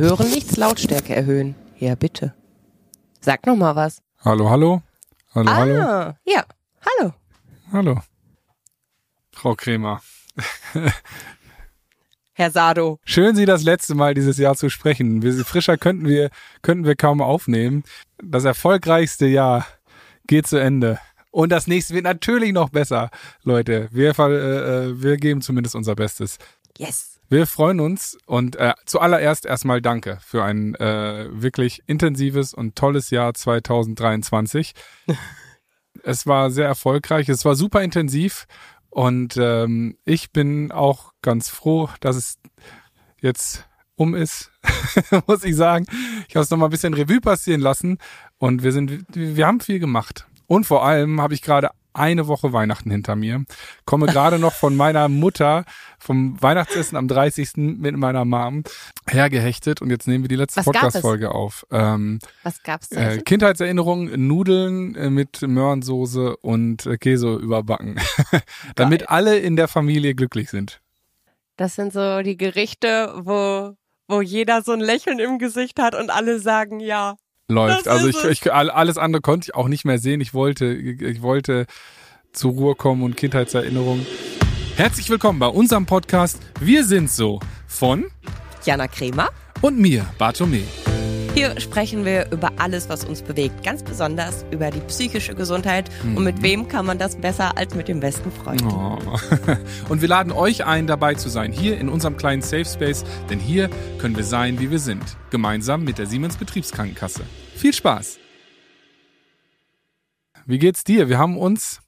Hören nichts Lautstärke erhöhen. Ja, bitte. Sag noch mal was. Hallo, hallo. Hallo, ah, hallo. ja. Hallo. Hallo. Frau Kremer. Herr Sado. Schön, Sie das letzte Mal dieses Jahr zu sprechen. Wir, frischer könnten wir, könnten wir kaum aufnehmen. Das erfolgreichste Jahr geht zu Ende. Und das nächste wird natürlich noch besser, Leute. Wir, äh, äh, wir geben zumindest unser Bestes. Yes. Wir freuen uns und äh, zuallererst erstmal danke für ein äh, wirklich intensives und tolles Jahr 2023. es war sehr erfolgreich, es war super intensiv und ähm, ich bin auch ganz froh, dass es jetzt um ist, muss ich sagen. Ich habe es nochmal ein bisschen Revue passieren lassen und wir sind, wir haben viel gemacht. Und vor allem habe ich gerade eine Woche Weihnachten hinter mir. Komme gerade noch von meiner Mutter vom Weihnachtsessen am 30. mit meiner Mom hergehechtet und jetzt nehmen wir die letzte Podcast-Folge auf. Ähm, Was gab's äh, Kindheitserinnerungen, Nudeln äh, mit Möhrensoße und äh, Käse überbacken. Damit alle in der Familie glücklich sind. Das sind so die Gerichte, wo, wo jeder so ein Lächeln im Gesicht hat und alle sagen ja läuft. also ich, ich, alles andere konnte ich auch nicht mehr sehen. Ich wollte, ich wollte zur Ruhe kommen und Kindheitserinnerungen. Herzlich willkommen bei unserem Podcast Wir sind so von Jana Kremer und mir, Bartome. Hier sprechen wir über alles, was uns bewegt, ganz besonders über die psychische Gesundheit. Und mit mhm. wem kann man das besser als mit dem besten Freund? Oh. Und wir laden euch ein, dabei zu sein, hier in unserem kleinen Safe Space, denn hier können wir sein, wie wir sind, gemeinsam mit der Siemens Betriebskrankenkasse. Viel Spaß! Wie geht's dir? Wir haben uns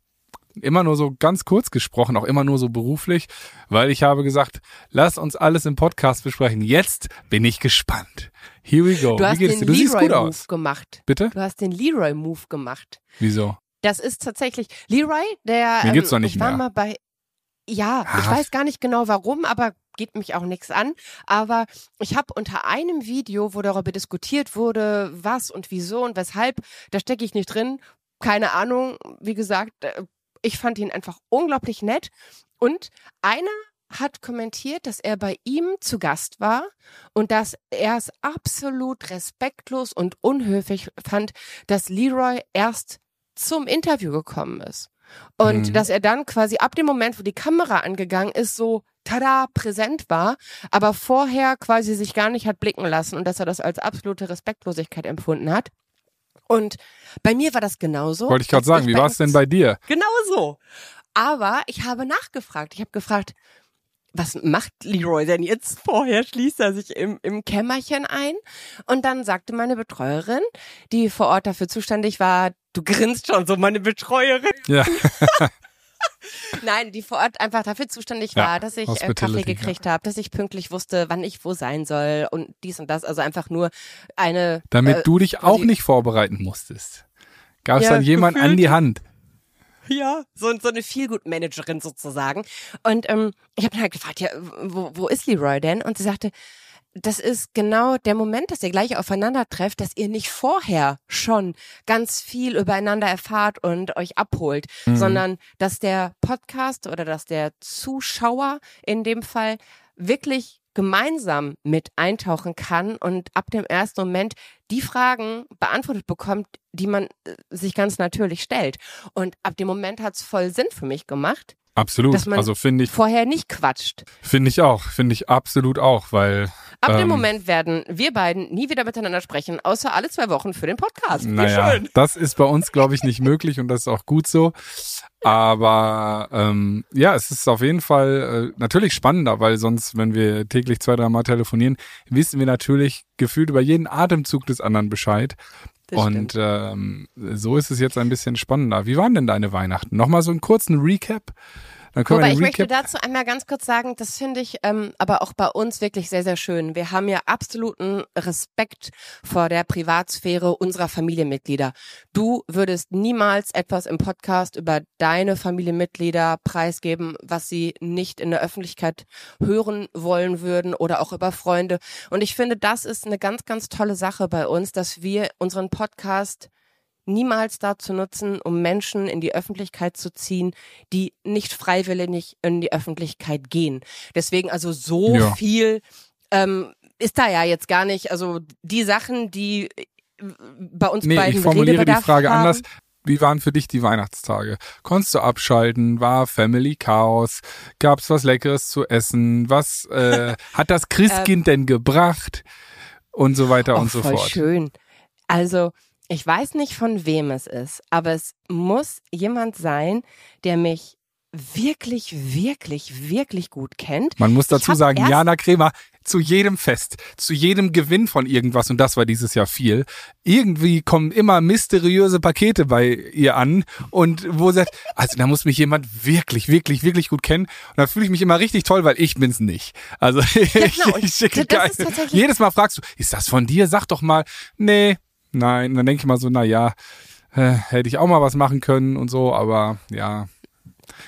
immer nur so ganz kurz gesprochen, auch immer nur so beruflich, weil ich habe gesagt, lass uns alles im Podcast besprechen. Jetzt bin ich gespannt. Here we go. Du hast den dir? Du Leroy siehst gut aus. gemacht. Bitte? Du hast den Leroy Move gemacht. Wieso? Das ist tatsächlich Leroy, der Mir gibt's doch nicht ich war mehr. mal bei ja, Ach. ich weiß gar nicht genau warum, aber geht mich auch nichts an. Aber ich habe unter einem Video, wo darüber diskutiert wurde, was und wieso und weshalb, da stecke ich nicht drin. Keine Ahnung. Wie gesagt, äh, ich fand ihn einfach unglaublich nett. Und einer hat kommentiert, dass er bei ihm zu Gast war und dass er es absolut respektlos und unhöflich fand, dass Leroy erst zum Interview gekommen ist. Und mhm. dass er dann quasi ab dem Moment, wo die Kamera angegangen ist, so tada, präsent war, aber vorher quasi sich gar nicht hat blicken lassen und dass er das als absolute Respektlosigkeit empfunden hat. Und bei mir war das genauso. Wollte ich gerade sagen, wie war es denn bei dir? Genauso. Aber ich habe nachgefragt. Ich habe gefragt, was macht Leroy denn jetzt? Vorher schließt er sich im, im Kämmerchen ein. Und dann sagte meine Betreuerin, die vor Ort dafür zuständig war, du grinst schon so, meine Betreuerin. Ja. Nein, die vor Ort einfach dafür zuständig war, ja, dass ich äh, Kaffee gekriegt ja. habe, dass ich pünktlich wusste, wann ich wo sein soll und dies und das. Also einfach nur eine. Damit äh, du dich auch nicht vorbereiten musstest. Gab es ja, dann jemand an die Hand? Ja, so, so eine Feelgood-Managerin sozusagen. Und ähm, ich habe dann halt gefragt, ja, wo, wo ist Leroy denn? Und sie sagte, das ist genau der Moment, dass ihr gleich aufeinander trefft, dass ihr nicht vorher schon ganz viel übereinander erfahrt und euch abholt, mhm. sondern dass der Podcast oder dass der Zuschauer in dem Fall wirklich gemeinsam mit eintauchen kann und ab dem ersten Moment die Fragen beantwortet bekommt, die man äh, sich ganz natürlich stellt. Und ab dem Moment hat es voll Sinn für mich gemacht, Absolut. Dass man also finde ich vorher nicht quatscht. Finde ich auch, finde ich absolut auch, weil ab ähm, dem Moment werden wir beiden nie wieder miteinander sprechen, außer alle zwei Wochen für den Podcast. Wie naja, schön. das ist bei uns glaube ich nicht möglich und das ist auch gut so. Aber ähm, ja, es ist auf jeden Fall äh, natürlich spannender, weil sonst, wenn wir täglich zwei, dreimal telefonieren, wissen wir natürlich gefühlt über jeden Atemzug des anderen Bescheid. Und ähm, so ist es jetzt ein bisschen spannender. Wie waren denn deine Weihnachten? Nochmal so einen kurzen Recap. Dann können Wobei wir ich möchte dazu einmal ganz kurz sagen, das finde ich ähm, aber auch bei uns wirklich sehr, sehr schön. Wir haben ja absoluten Respekt vor der Privatsphäre unserer Familienmitglieder. Du würdest niemals etwas im Podcast über deine Familienmitglieder preisgeben, was sie nicht in der Öffentlichkeit hören wollen würden oder auch über Freunde. Und ich finde, das ist eine ganz, ganz tolle Sache bei uns, dass wir unseren Podcast niemals dazu nutzen, um Menschen in die Öffentlichkeit zu ziehen, die nicht freiwillig in die Öffentlichkeit gehen. Deswegen also so ja. viel ähm, ist da ja jetzt gar nicht, also die Sachen, die äh, bei uns nee, beiden ich formuliere die Frage haben, anders. Wie waren für dich die Weihnachtstage? Konntest du abschalten? War Family Chaos? Gab's was Leckeres zu essen? Was äh, hat das Christkind denn gebracht? Und so weiter oh, und so voll fort. schön. Also, ich weiß nicht, von wem es ist, aber es muss jemand sein, der mich wirklich, wirklich, wirklich gut kennt. Man muss Ich dazu sagen, Jana Kremer, zu jedem Fest, zu jedem Gewinn von irgendwas, und das war dieses Jahr viel, irgendwie kommen immer mysteriöse Pakete bei ihr an und wo sie sagt, also da muss mich jemand wirklich, wirklich, wirklich gut kennen. Und da fühle ich mich immer richtig toll, weil ich bin's nicht. Also ich, genau. Und ich schicke Jedes Mal fragst du, ist das von dir? Sag doch mal, nee, nein. Dann denke ich mal so, na ja, äh, hätte ich auch mal was machen können und so, aber ja.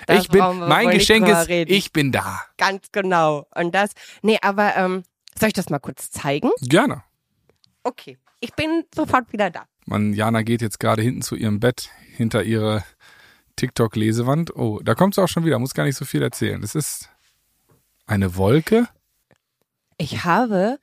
Da ich bin, mein Geschenk ist, reden. ich bin da. Ganz genau. Und das, nee, aber ähm, soll ich das mal kurz zeigen? Gerne. Okay. Ich bin sofort wieder da. Man, Jana geht jetzt gerade hinten zu ihrem Bett, hinter ihre TikTok-Lesewand. Oh, da kommt sie auch schon wieder, muss gar nicht so viel erzählen. Es ist eine Wolke. Ich habe,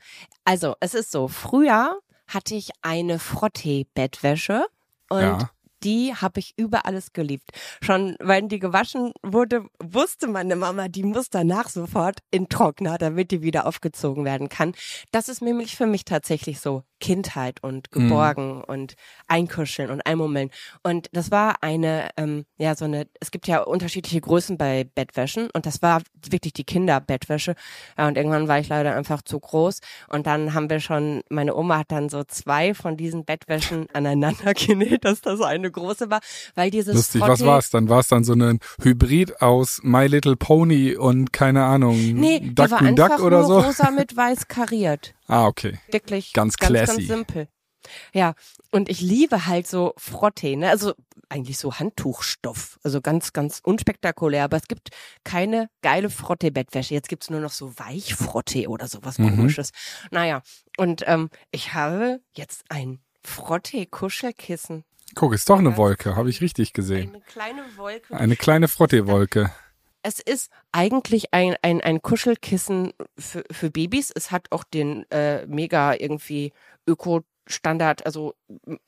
also es ist so, früher hatte ich eine Frottee-Bettwäsche und Ja. Die habe ich über alles geliebt. Schon wenn die gewaschen wurde, wusste meine Mama, die muss danach sofort in Trockner, damit die wieder aufgezogen werden kann. Das ist nämlich für mich tatsächlich so Kindheit und geborgen und einkuscheln und einmummeln. Und das war eine, ähm, ja, so eine, es gibt ja unterschiedliche Größen bei Bettwäschen und das war wirklich die Kinderbettwäsche. Ja, und irgendwann war ich leider einfach zu groß und dann haben wir schon, meine Oma hat dann so zwei von diesen Bettwäschen aneinander genäht, dass das eine große war, weil dieses Lustig, was Frottee- war es dann? War es dann so ein Hybrid aus My Little Pony und keine Ahnung, Nee, die Duck war Duck oder so? rosa mit weiß kariert. Ah, okay. Wirklich Ganz ganz, classy. ganz simpel. Ja, und ich liebe halt so Frottee, ne? Also eigentlich so Handtuchstoff, also ganz, ganz unspektakulär. Aber es gibt keine geile Frottee-Bettwäsche. Jetzt gibt's nur noch so Weichfrottee oder sowas Mhm. komisches. Naja, und ähm, ich habe jetzt ein Frottee-Kuschelkissen. Guck, ist doch eine. Wolke, habe ich richtig gesehen. Eine kleine Wolke. Eine kleine Frottee-Wolke. Es ist eigentlich ein, ein, ein Kuschelkissen für, für Babys. Es hat auch den äh, mega irgendwie Öko-Standard. Also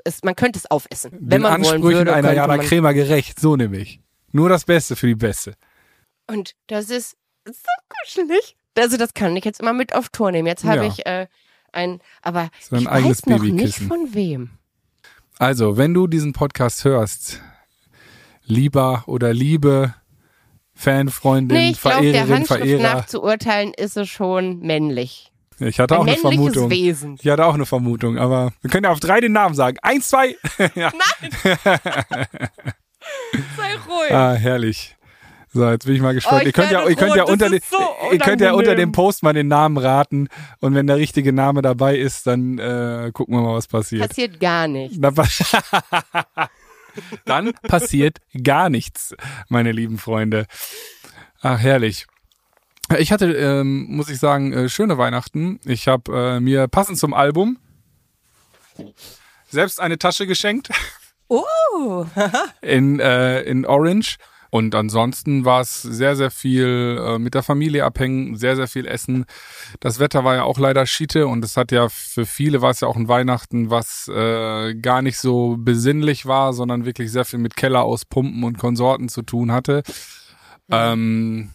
es, man könnte es aufessen. wenn Den man wollen Ansprüchen würde, einer Jana man. Kremer gerecht, so nämlich. Nur das Beste für die Beste. Und das ist so kuschelig. Also das kann ich jetzt immer mit auf Tour nehmen. Jetzt habe Ja. ich äh, ein, aber So ein ich eigenes weiß noch nicht von wem. Also, wenn du diesen Podcast hörst, lieber oder liebe Fanfreundin, Nee, ich glaube, der Verehrerin, Handschrift Verehrer. nach zu urteilen ist es schon männlich. Ich hatte auch ein eine männliches Vermutung. Wesen. Ich hatte auch eine Vermutung, aber wir können ja auf drei den Namen sagen. Eins, zwei. ja. Sei ruhig. Ah, herrlich. So, jetzt bin ich mal gespannt. Oh, ich ihr könnt ja, ihr könnt ja unter den, so ihr könnt ja unter dem Post mal den Namen raten und wenn der richtige Name dabei ist, dann äh, gucken wir mal, was passiert. Passiert gar nicht. Dann, pass- dann passiert gar nichts, meine lieben Freunde. Ach, herrlich. Ich hatte, ähm, muss ich sagen, äh, schöne Weihnachten. Ich habe äh, mir passend zum Album selbst eine Tasche geschenkt Oh, in, äh, in Orange. Und ansonsten war es sehr, sehr viel äh, mit der Familie abhängen, sehr, sehr viel Essen. Das Wetter war ja auch leider Schiete und es hat ja für viele war es ja auch ein Weihnachten, was äh, gar nicht so besinnlich war, sondern wirklich sehr viel mit Keller auspumpen und Konsorten zu tun hatte. Ähm,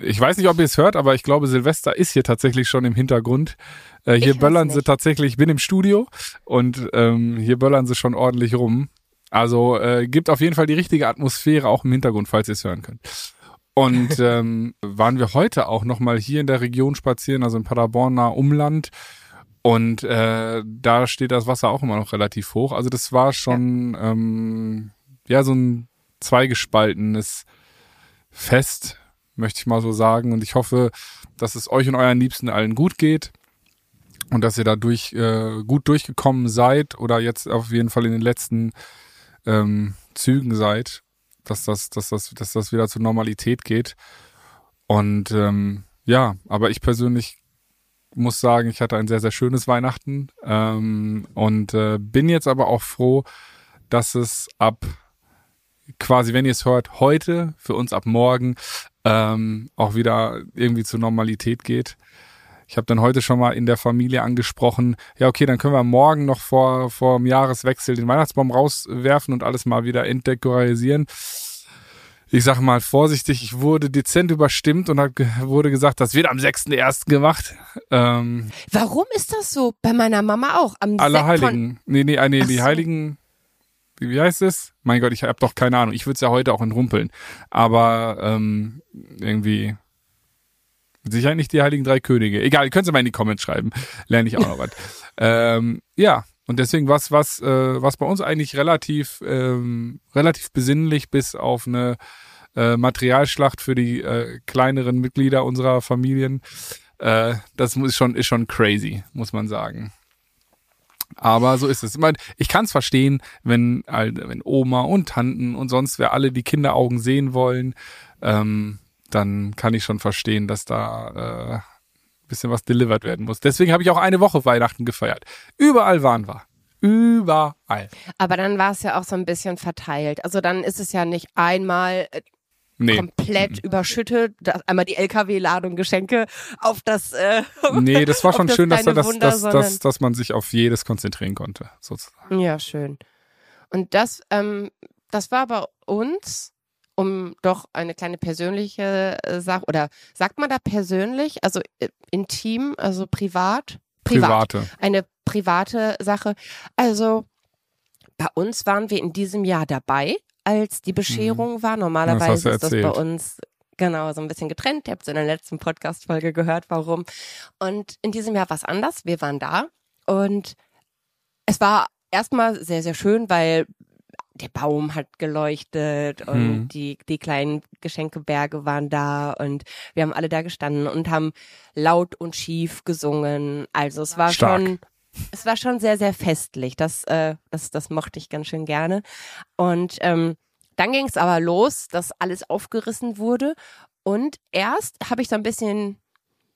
ich weiß nicht, ob ihr es hört, aber ich glaube, Silvester ist hier tatsächlich schon im Hintergrund. Äh, hier böllern sie tatsächlich, ich bin im Studio und ähm, hier böllern sie schon ordentlich rum. Also äh, gibt auf jeden Fall die richtige Atmosphäre auch im Hintergrund, falls ihr es hören könnt. Und ähm, waren wir heute auch nochmal hier in der Region spazieren, also im Paderborner Umland. Und äh, da steht das Wasser auch immer noch relativ hoch. Also das war schon ja, ähm, ja so ein zweigespaltenes Fest, möchte ich mal so sagen. Und ich hoffe, dass es euch und euren Liebsten allen gut geht und dass ihr da durch, äh, gut durchgekommen seid oder jetzt auf jeden Fall in den letzten ähm, Zügen seid, dass das, dass das, dass das wieder zur Normalität geht. Und ähm, ja, aber ich persönlich muss sagen, ich hatte ein sehr, sehr schönes Weihnachten ähm, und äh, bin jetzt aber auch froh, dass es ab quasi, wenn ihr es hört, heute, für uns ab morgen, ähm, auch wieder irgendwie zur Normalität geht. Ich habe dann heute schon mal in der Familie angesprochen, ja okay, dann können wir morgen noch vor, vor dem Jahreswechsel den Weihnachtsbaum rauswerfen und alles mal wieder entdekorisieren ich sag mal vorsichtig, ich wurde dezent überstimmt und hat, wurde gesagt, das wird am 6.1. gemacht. Ähm, Warum ist das so? Bei meiner Mama auch. Am alle Heiligen. Nee, nee, nee, die so. Heiligen, wie heißt es? Mein Gott, ich habe doch keine Ahnung. Ich würde es ja heute auch entrumpeln. Aber ähm, irgendwie Sicher nicht die Heiligen Drei Könige. Egal, ihr könnt es mal in die Comments schreiben. Lerne ich auch noch was. Ähm, ja, und deswegen was was äh, was bei uns eigentlich relativ ähm, relativ besinnlich bis auf eine äh, Materialschlacht für die äh, kleineren Mitglieder unserer Familien. Äh, das ist schon ist schon crazy, muss man sagen. Aber so ist es. Ich kann es verstehen, wenn, wenn Oma und Tanten und sonst wer alle die Kinderaugen sehen wollen, ähm, dann kann ich schon verstehen, dass da äh, bisschen was delivered werden muss. Deswegen habe ich auch eine Woche Weihnachten gefeiert. Überall waren wir. Überall. Aber dann war es ja auch so ein bisschen verteilt. Also dann ist es ja nicht einmal äh, nee. komplett mhm. überschüttet, dass einmal die LKW-Ladung Geschenke auf das. Äh, nee, das war schon das schön, dass, das, Wunder, dass, dass, dass man sich auf jedes konzentrieren konnte, sozusagen. Ja, schön. Und das, ähm, das war bei uns um doch eine kleine persönliche äh, Sache, oder sagt man da persönlich, also äh, intim, also privat? Privat. Private. Eine private Sache. Also bei uns waren wir in diesem Jahr dabei, als die Bescherung mhm. war. Normalerweise ist das bei uns genau so ein bisschen getrennt. Ihr habt es in der letzten Podcast-Folge gehört, warum. Und in diesem Jahr war es anders. Wir waren da und es war erstmal sehr, sehr schön, weil der Baum hat geleuchtet und hm. die, die kleinen Geschenkeberge waren da und wir haben alle da gestanden und haben laut und schief gesungen. Also es war Stark. schon, es war schon sehr, sehr festlich. Das, äh, das, das mochte ich ganz schön gerne. Und ähm, dann ging es aber los, dass alles aufgerissen wurde. Und erst habe ich so ein bisschen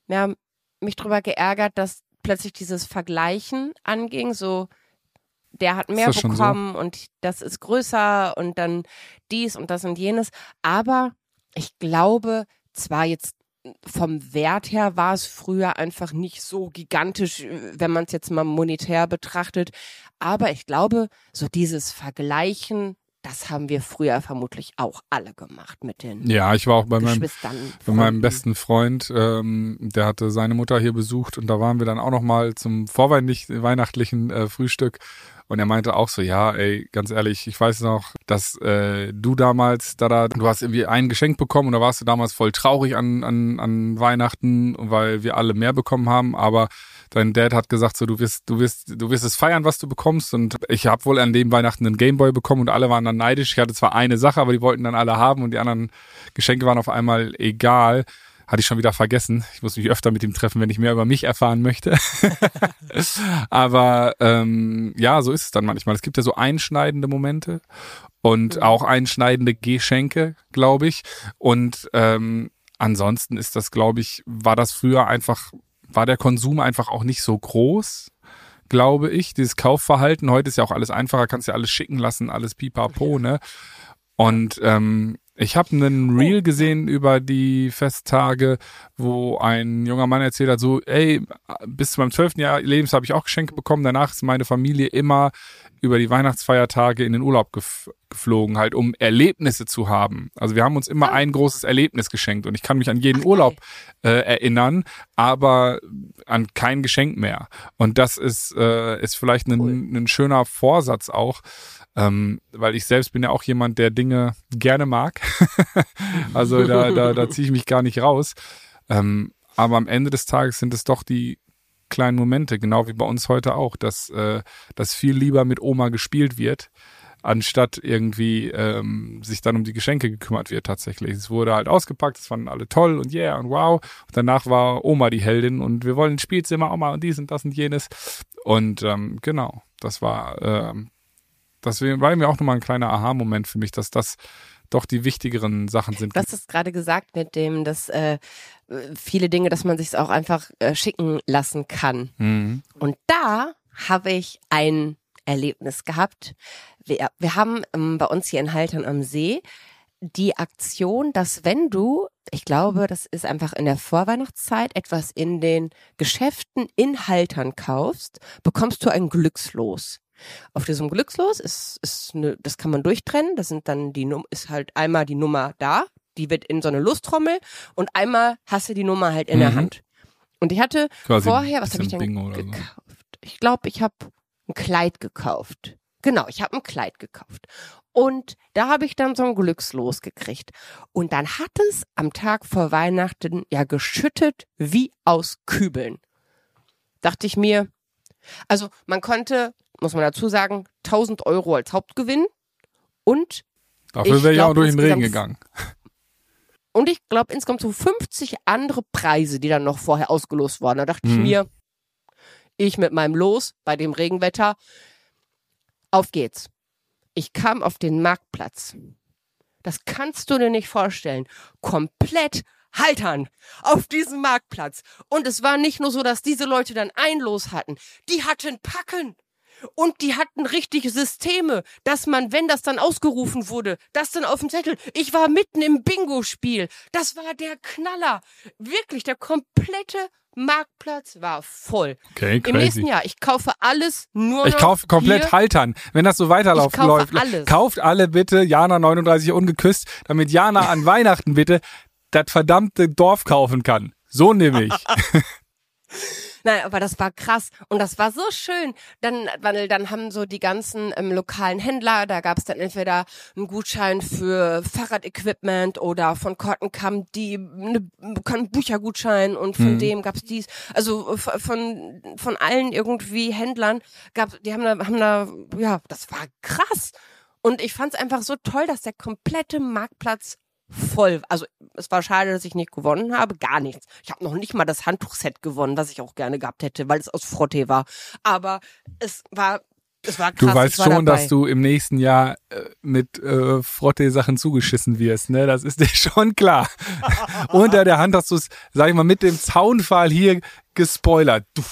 ja, mich drüber geärgert, dass plötzlich dieses Vergleichen anging, so der hat mehr bekommen so? und das ist größer und dann dies und das und jenes. Aber ich glaube, zwar jetzt vom Wert her war es früher einfach nicht so gigantisch, wenn man es jetzt mal monetär betrachtet. Aber ich glaube, so dieses Vergleichen, das haben wir früher vermutlich auch alle gemacht mit den Ja, ich war auch bei meinem, bei meinem besten Freund, ähm, der hatte seine Mutter hier besucht und da waren wir dann auch noch mal zum vorweihnachtlichen äh, Frühstück. Und er meinte auch so, ja, ey, ganz ehrlich, ich weiß noch, dass äh, du damals, da, da, du hast irgendwie ein Geschenk bekommen und da warst du damals voll traurig an, an, an Weihnachten, weil wir alle mehr bekommen haben, aber dein Dad hat gesagt, so du wirst, du wirst, du wirst es feiern, was du bekommst. Und ich habe wohl an dem Weihnachten einen Gameboy bekommen und alle waren dann neidisch. Ich hatte zwar eine Sache, aber die wollten dann alle haben und die anderen Geschenke waren auf einmal egal hatte ich schon wieder vergessen. Ich muss mich öfter mit ihm treffen, wenn ich mehr über mich erfahren möchte. Aber ähm, ja, so ist es dann manchmal. Es gibt ja so einschneidende Momente und mhm. auch einschneidende Geschenke, glaube ich. Und ähm, ansonsten ist das, glaube ich, war das früher einfach, war der Konsum einfach auch nicht so groß glaube ich. Dieses Kaufverhalten, heute ist ja auch alles einfacher, kannst ja alles schicken lassen, alles pipapo, ne? Und ähm, ich habe einen Reel gesehen über die Festtage, wo ein junger Mann erzählt hat, so, ey, bis zu meinem zwölften Jahr Lebens habe ich auch Geschenke bekommen. Danach ist meine Familie immer über die Weihnachtsfeiertage in den Urlaub gef geflogen, halt um Erlebnisse zu haben. Also wir haben uns immer ein großes Erlebnis geschenkt und ich kann mich an jeden Urlaub äh, erinnern, aber an kein Geschenk mehr. Und das ist, äh, ist vielleicht ein, ein schöner Vorsatz auch, ähm, weil ich selbst bin ja auch jemand, der Dinge gerne mag. also da, da, da ziehe ich mich gar nicht raus. Ähm, aber am Ende des Tages sind es doch die kleinen Momente, genau wie bei uns heute auch, dass, äh, dass viel lieber mit Oma gespielt wird, anstatt irgendwie ähm, sich dann um die Geschenke gekümmert wird tatsächlich. Es wurde halt ausgepackt, es fanden alle toll und yeah und wow. Und danach war Oma die Heldin und wir wollen ein Spielzimmer, Oma und dies und das und jenes. Und ähm, genau, das war ähm, das war mir auch nochmal ein kleiner Aha-Moment für mich, dass das doch die wichtigeren Sachen sind. Du hast es gerade gesagt mit dem, dass äh, viele Dinge, dass man sich auch einfach äh, schicken lassen kann. Mhm. Und da habe ich ein Erlebnis gehabt. Wir, wir haben ähm, bei uns hier in Haltern am See die Aktion, dass wenn du ich glaube, das ist einfach in der Vorweihnachtszeit etwas in den Geschäften in Haltern kaufst, bekommst du ein Glückslos. Auf diesem Glückslos ist, ist eine, das kann man durchtrennen. Das sind dann die ist halt einmal die Nummer da, die wird in so eine Lusttrommel und einmal hast du die Nummer halt in mhm. der Hand. Und ich hatte Quasi vorher, was habe ich denn gekauft? So. Ich glaube, ich habe ein Kleid gekauft. Genau, ich habe ein Kleid gekauft. Und da habe ich dann so ein Glückslos gekriegt. Und dann hat es am Tag vor Weihnachten ja geschüttet wie aus Kübeln. Dachte ich mir, also man konnte, muss man dazu sagen, 1000 Euro als Hauptgewinn und Dafür wäre ich auch durch den Regen gegangen. Und ich glaube insgesamt so 50 andere Preise, die dann noch vorher ausgelost wurden. Da dachte mhm. ich mir, ich mit meinem Los bei dem Regenwetter, auf geht's. Ich kam auf den Marktplatz. Das kannst du dir nicht vorstellen. Komplett haltern auf diesem Marktplatz. Und es war nicht nur so, dass diese Leute dann ein Los hatten. Die hatten Packen. Und die hatten richtige Systeme, dass man, wenn das dann ausgerufen wurde, das dann auf dem Zettel. Ich war mitten im Bingo-Spiel. Das war der Knaller. Wirklich, der komplette Marktplatz war voll. Okay, crazy. Im nächsten Jahr, ich kaufe alles nur Ich kaufe komplett hier. Haltern. Wenn das so weiterläuft, läuft, alles. kauft alle bitte Jana 39 ungeküsst, damit Jana an Weihnachten bitte das verdammte Dorf kaufen kann. So nämlich. Nein, aber das war krass und das war so schön. Dann, weil dann haben so die ganzen ähm, lokalen Händler, da gab es dann entweder einen Gutschein für Fahrradequipment oder von Kortenkamp die ne, einen Büchergutschein und von mhm. dem gab's dies. Also von von allen irgendwie Händlern gab, die haben da haben da ja, das war krass. Und ich fand's einfach so toll, dass der komplette Marktplatz voll. Also es war schade, dass ich nicht gewonnen habe, gar nichts. Ich habe noch nicht mal das Handtuchset gewonnen, was ich auch gerne gehabt hätte, weil es aus Frotte war. Aber es war es war krass, du weißt schon, dabei. dass du im nächsten Jahr äh, mit äh, Frotte-Sachen zugeschissen wirst, ne? Das ist dir schon klar. Unter der Hand hast du es, sag ich mal, mit dem Zaunpfahl hier gespoilert. Du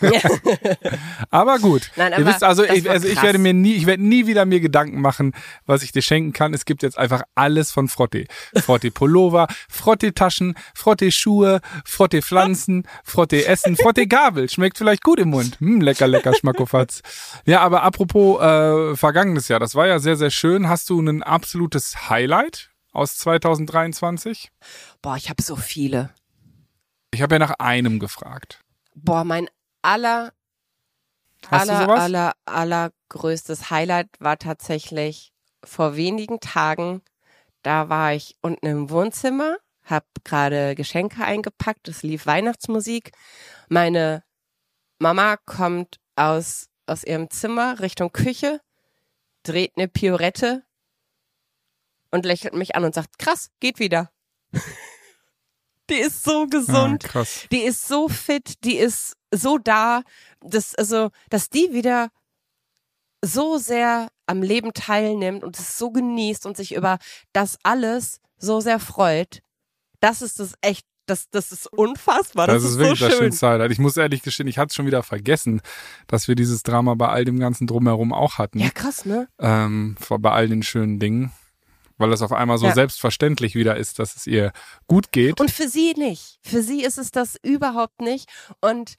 aber gut. Nein, aber Ihr wisst also, ich, also ich werde mir nie, ich werde nie wieder mir Gedanken machen, was ich dir schenken kann. Es gibt jetzt einfach alles von Frotte. Frotte Pullover, Frotte Taschen, Frotte Schuhe, Frotte Pflanzen, Frotte Essen, Frotte Gabel. Schmeckt vielleicht gut im Mund. Hm, lecker, lecker, Schmackofatz. Ja, aber apropos äh, vergangenes Jahr, das war ja sehr, sehr schön. Hast du ein absolutes Highlight aus 2023? Boah, ich habe so viele. Ich habe ja nach einem gefragt. Boah, mein aller, Hast aller, aller, allergrößtes Highlight war tatsächlich vor wenigen Tagen. Da war ich unten im Wohnzimmer, hab gerade Geschenke eingepackt, es lief Weihnachtsmusik. Meine Mama kommt aus, aus ihrem Zimmer Richtung Küche, dreht eine Piorette und lächelt mich an und sagt, krass, geht wieder. Die ist so gesund. Ah, die ist so fit, die ist so da, dass, also, dass die wieder so sehr am Leben teilnimmt und es so genießt und sich über das alles so sehr freut. Das ist das echt das, das ist unfassbar. Das, das ist, ist wirklich so das schönste Highlight. Ich muss ehrlich gestehen, ich hatte es schon wieder vergessen, dass wir dieses Drama bei all dem ganzen Drumherum auch hatten. Ja, krass, ne? Ähm, bei all den schönen Dingen weil das auf einmal so ja. selbstverständlich wieder ist, dass es ihr gut geht. Und für sie nicht. Für sie ist es das überhaupt nicht. Und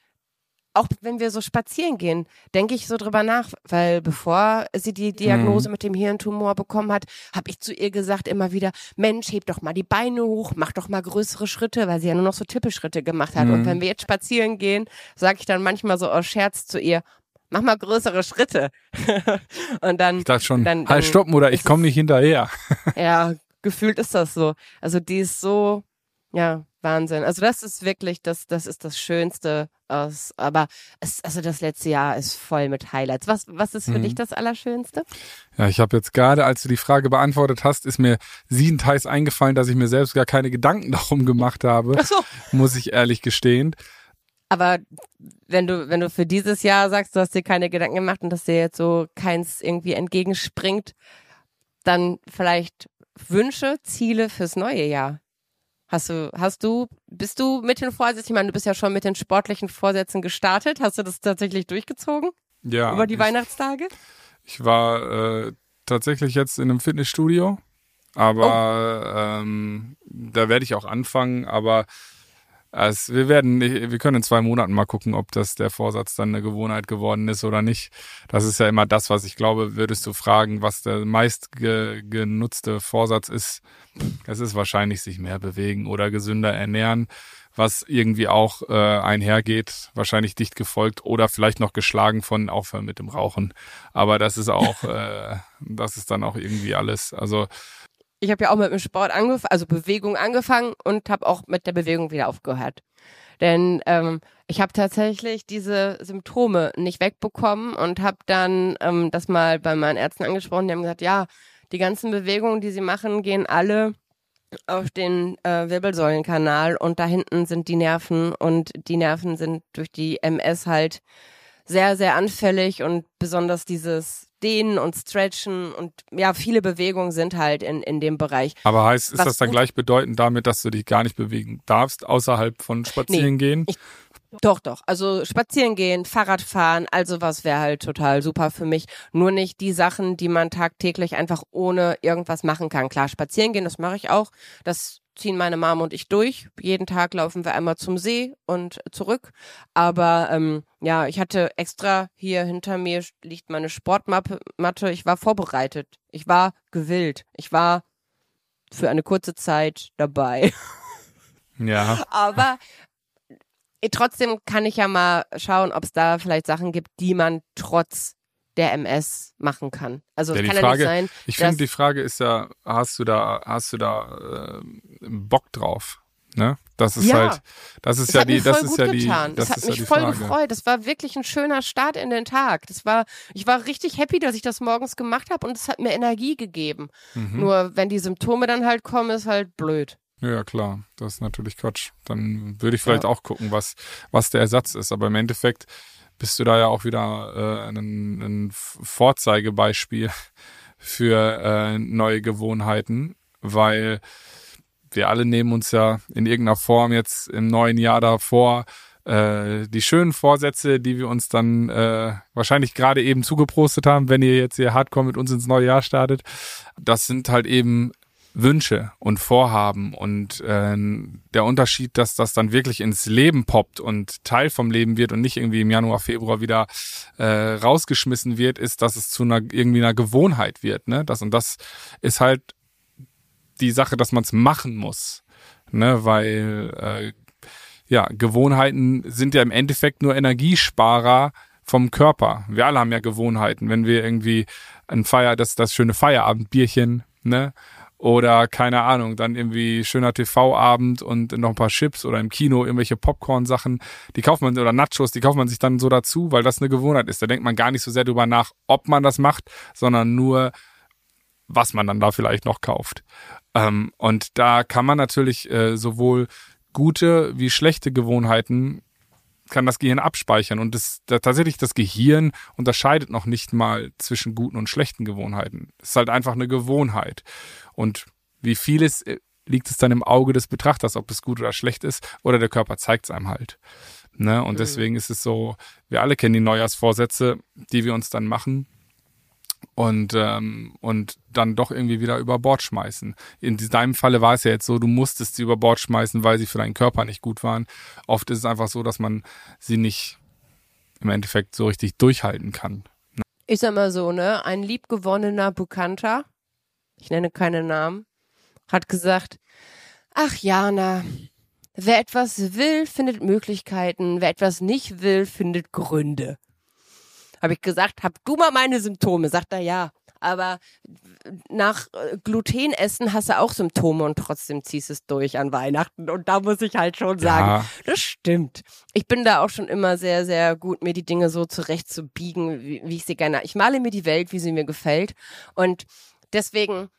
auch wenn wir so spazieren gehen, denke ich so drüber nach, weil bevor sie die Diagnose mhm. mit dem Hirntumor bekommen hat, habe ich zu ihr gesagt immer wieder, Mensch, heb doch mal die Beine hoch, mach doch mal größere Schritte, weil sie ja nur noch so Tippelschritte gemacht hat. Mhm. Und wenn wir jetzt spazieren gehen, sage ich dann manchmal so aus Scherz zu ihr, mach mal größere Schritte. und dann. Ich dachte schon, dann, dann halt stoppen oder ich komme nicht hinterher. ja, gefühlt ist das so. Also die ist so, ja, Wahnsinn. Also das ist wirklich, das, das ist das Schönste aus, aber es, also das letzte Jahr ist voll mit Highlights. Was, was ist für mhm. dich das Allerschönste? Ja, ich habe jetzt gerade, als du die Frage beantwortet hast, ist mir siebenteils eingefallen, dass ich mir selbst gar keine Gedanken darum gemacht habe. Ach so. Muss ich ehrlich gestehen. Aber wenn du, wenn du für dieses Jahr sagst, du hast dir keine Gedanken gemacht und dass dir jetzt so keins irgendwie entgegenspringt, dann vielleicht Wünsche, Ziele fürs neue Jahr. Hast du, hast du, bist du mit den Vorsätzen, ich meine, du bist ja schon mit den sportlichen Vorsätzen gestartet. Hast du das tatsächlich durchgezogen? Ja. Über die ich, Weihnachtstage? Ich war äh, tatsächlich jetzt in einem Fitnessstudio Aber oh. ähm, da werde ich auch anfangen, aber es, wir werden, wir können in zwei Monaten mal gucken, ob das der Vorsatz dann eine Gewohnheit geworden ist oder nicht. Das ist ja immer das, was ich glaube, würdest du fragen, was der meist ge, genutzte Vorsatz ist. Es ist wahrscheinlich sich mehr bewegen oder gesünder ernähren, was irgendwie auch äh, einhergeht, wahrscheinlich dicht gefolgt oder vielleicht noch geschlagen von aufhören mit dem Rauchen. Aber das ist auch, äh, das ist dann auch irgendwie alles. Also ich habe ja auch mit dem Sport angefangen, also Bewegung angefangen und habe auch mit der Bewegung wieder aufgehört. Denn ähm, ich habe tatsächlich diese Symptome nicht wegbekommen und habe dann ähm, das mal bei meinen Ärzten angesprochen. Die haben gesagt, ja, die ganzen Bewegungen, die sie machen, gehen alle auf den äh, Wirbelsäulenkanal und da hinten sind die Nerven und die Nerven sind durch die MS halt sehr, sehr anfällig und besonders dieses Dehnen und Stretchen und ja, viele Bewegungen sind halt in, in dem Bereich. Aber heißt, ist Was das dann gleichbedeutend damit, dass du dich gar nicht bewegen darfst, außerhalb von Spazieren nee? Ich, doch, doch. Also spazieren gehen, Fahrradfahren, also was wäre halt total super für mich. Nur nicht die Sachen, die man tagtäglich einfach ohne irgendwas machen kann. Klar, spazieren gehen, das mache ich auch. Das ziehen meine Mom und ich durch. Jeden Tag laufen wir einmal zum See und zurück. Aber ähm, ja, ich hatte extra hier hinter mir liegt meine Sportmatte. Ich war vorbereitet. Ich war gewillt. Ich war für eine kurze Zeit dabei. Ja. Aber trotzdem kann ich ja mal schauen, ob es da vielleicht Sachen gibt, die man trotz der MS machen kann. Also ja, kann Frage, ja nicht sein. Ich finde, die Frage ist ja, hast du da, hast du da äh, Bock drauf? Ne? Das ist ja, halt, das ist ja die, das ist ja die, das, das hat mich ja voll Frage. gefreut. Das war wirklich ein schöner Start in den Tag. Das war, ich war richtig happy, dass ich das morgens gemacht habe und es hat mir Energie gegeben. Mhm. Nur wenn die Symptome dann halt kommen, ist halt blöd. Ja, klar, das ist natürlich Quatsch. Dann würde ich vielleicht ja. auch gucken, was, was der Ersatz ist. Aber im Endeffekt bist du da ja auch wieder äh, ein, ein Vorzeigebeispiel für äh, neue Gewohnheiten, weil wir alle nehmen uns ja in irgendeiner Form jetzt im neuen Jahr davor, äh, die schönen Vorsätze, die wir uns dann äh, wahrscheinlich gerade eben zugeprostet haben, wenn ihr jetzt hier hardcore mit uns ins neue Jahr startet. Das sind halt eben Wünsche und Vorhaben und äh, der Unterschied, dass das dann wirklich ins Leben poppt und Teil vom Leben wird und nicht irgendwie im Januar, Februar wieder äh, rausgeschmissen wird, ist, dass es zu einer irgendwie einer Gewohnheit wird. Ne? Das und das ist halt die Sache, dass man es machen muss, ne? Weil äh, ja Gewohnheiten sind ja im Endeffekt nur Energiesparer vom Körper. Wir alle haben ja Gewohnheiten. Wenn wir irgendwie ein Feier, das das schöne Feierabendbierchen, ne? Oder keine Ahnung, dann irgendwie schöner TV-Abend und noch ein paar Chips oder im Kino irgendwelche Popcorn-Sachen, die kauft man, oder Nachos, die kauft man sich dann so dazu, weil das eine Gewohnheit ist. Da denkt man gar nicht so sehr drüber nach, ob man das macht, sondern nur, was man dann da vielleicht noch kauft. Ähm, und da kann man natürlich äh, sowohl gute wie schlechte Gewohnheiten kann das Gehirn abspeichern und das, da, tatsächlich das Gehirn unterscheidet noch nicht mal zwischen guten und schlechten Gewohnheiten. Es ist halt einfach eine Gewohnheit. Und wie vieles äh, liegt es dann im Auge des Betrachters, ob es gut oder schlecht ist, oder der Körper zeigt es einem halt. Ne? Und mhm. deswegen ist es so, wir alle kennen die Neujahrsvorsätze, die wir uns dann machen und, ähm, und dann doch irgendwie wieder über Bord schmeißen. In deinem Falle war es ja jetzt so, du musstest sie über Bord schmeißen, weil sie für deinen Körper nicht gut waren. Oft ist es einfach so, dass man sie nicht im Endeffekt so richtig durchhalten kann. Ich sag mal so, ne, ein liebgewonnener Bekannter, ich nenne keine Namen, hat gesagt, ach Jana, wer etwas will, findet Möglichkeiten, wer etwas nicht will, findet Gründe. Habe ich gesagt, hab du mal meine Symptome? Sagt er ja. Aber nach äh, Glutenessen hast du auch Symptome und trotzdem ziehst es durch an Weihnachten. Und da muss ich halt schon sagen, ja. das stimmt. Ich bin da auch schon immer sehr, sehr gut, mir die Dinge so zurechtzubiegen, wie, wie ich sie gerne. Ich male mir die Welt, wie sie mir gefällt. Und deswegen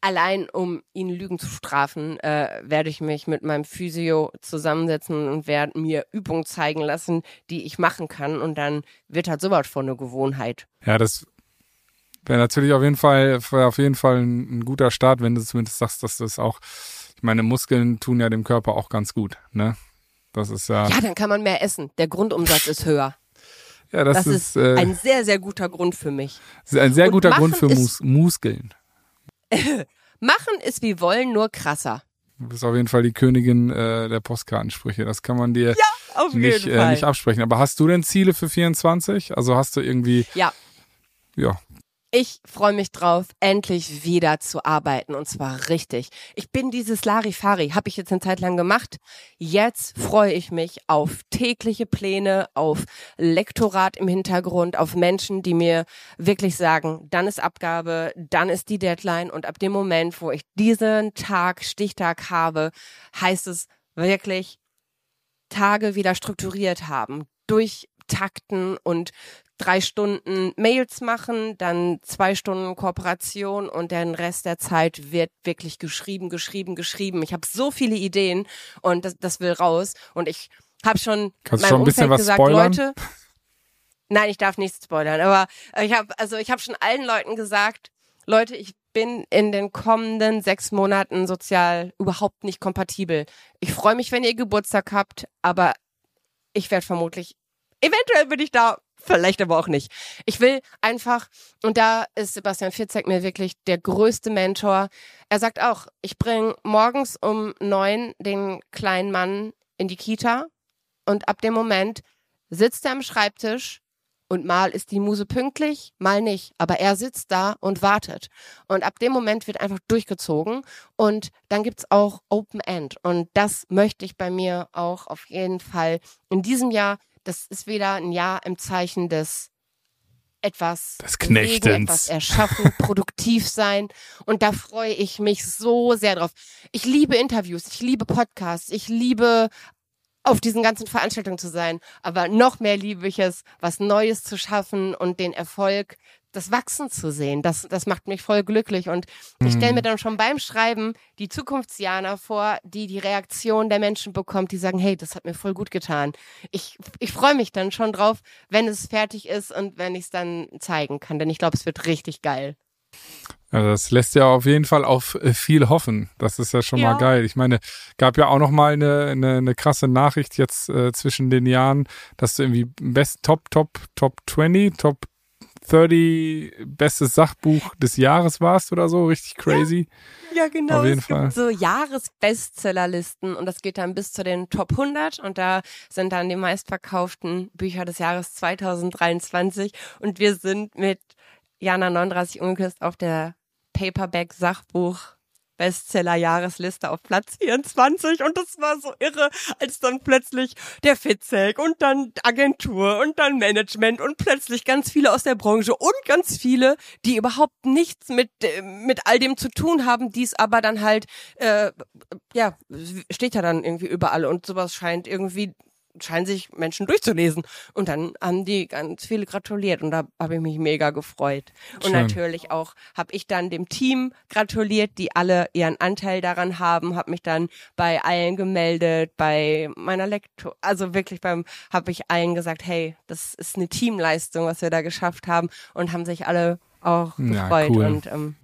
allein um ihn Lügen zu strafen, äh, werde ich mich mit meinem Physio zusammensetzen und werde mir Übungen zeigen lassen, die ich machen kann. Und dann wird halt sowas von eine Gewohnheit. Ja, das wäre natürlich auf jeden Fall, auf jeden Fall ein, ein, guter Start, wenn du zumindest sagst, dass das auch, ich meine, Muskeln tun ja dem Körper auch ganz gut, ne? Das ist ja. Ja, dann kann man mehr essen. Der Grundumsatz ist höher. Ja, das, das ist, ist äh, ein sehr, sehr guter Grund für mich. Ein sehr guter Grund für Mus Muskeln. Machen ist wie wollen, nur krasser. Du bist auf jeden Fall die Königin äh, der Postkartensprüche. Das kann man dir ja, nicht, äh, nicht absprechen. Aber hast du denn Ziele für 24? Also hast du irgendwie. Ja. Ja, ich freue mich drauf, endlich wieder zu arbeiten und zwar richtig. Ich bin dieses Larifari, habe ich jetzt eine Zeit lang gemacht. Jetzt freue ich mich auf tägliche Pläne, auf Lektorat im Hintergrund, auf Menschen, die mir wirklich sagen, dann ist Abgabe, dann ist die Deadline und ab dem Moment, wo ich diesen Tag, Stichtag habe, heißt es wirklich Tage wieder strukturiert haben, durchtakten und drei Stunden Mails machen, dann zwei Stunden Kooperation und den Rest der Zeit wird wirklich geschrieben, geschrieben, geschrieben. Ich habe so viele Ideen und das, das will raus und ich habe schon Kannst meinem schon ein bisschen Umfeld was gesagt, spoilern? Leute, nein, ich darf nichts spoilern, aber ich habe also ich habe schon allen Leuten gesagt, Leute, ich bin in den kommenden sechs Monaten sozial überhaupt nicht kompatibel. Ich freue mich, wenn ihr Geburtstag habt, aber ich werde vermutlich, eventuell bin ich da vielleicht aber auch nicht. Ich will einfach, und da ist Sebastian Fitzek mir wirklich der größte Mentor. Er sagt auch, ich bringe morgens um neun den kleinen Mann in die Kita und ab dem Moment sitzt er am Schreibtisch und mal ist die Muse pünktlich, mal nicht. Aber er sitzt da und wartet. Und ab dem Moment wird einfach durchgezogen. Und dann gibt's auch Open End. Und das möchte ich bei mir auch auf jeden Fall in diesem Jahr das ist wieder ein Jahr im Zeichen des etwas des Knechtens. etwas erschaffen, produktiv sein. Und da freue ich mich so sehr drauf. Ich liebe Interviews, ich liebe Podcasts, ich liebe auf diesen ganzen Veranstaltungen zu sein. Aber noch mehr liebe ich es, was Neues zu schaffen und den Erfolg das Wachsen zu sehen, das, das macht mich voll glücklich. Und ich stelle mir mhm. dann schon beim Schreiben die Zukunftsjana vor, die die Reaktion der Menschen bekommt, die sagen, hey, das hat mir voll gut getan. Ich, ich freue mich dann schon drauf, wenn es fertig ist und wenn ich es dann zeigen kann, denn ich glaube, es wird richtig geil. Ja, das lässt ja auf jeden Fall auf äh, viel hoffen. Das ist ja schon ja. mal geil. Ich meine, gab ja auch noch mal eine, eine, eine krasse Nachricht jetzt äh, zwischen den Jahren, dass du irgendwie Best Top Top Top 20, Top 30 bestes Sachbuch des Jahres warst oder so, richtig crazy. Ja, ja genau. Auf jeden es Fall. Gibt so Jahresbestsellerlisten und das geht dann bis zu den Top 100 und da sind dann die meistverkauften Bücher des Jahres 2023 und wir sind mit Jana 39 umgeküsst auf der Paperback Sachbuch Bestseller-Jahresliste auf Platz 24 und das war so irre, als dann plötzlich der Fitzek und dann Agentur und dann Management und plötzlich ganz viele aus der Branche und ganz viele, die überhaupt nichts mit mit all dem zu tun haben, dies aber dann halt äh, ja steht ja dann irgendwie überall. Und sowas scheint irgendwie scheinen sich Menschen durchzulesen. Und dann haben die ganz viele gratuliert und da habe ich mich mega gefreut. Und Schön. natürlich auch habe ich dann dem Team gratuliert, die alle ihren Anteil daran haben, habe mich dann bei allen gemeldet, bei meiner Lektor, also wirklich beim, habe ich allen gesagt, hey, das ist eine Teamleistung, was wir da geschafft haben und haben sich alle auch gefreut ja, cool. und ähm,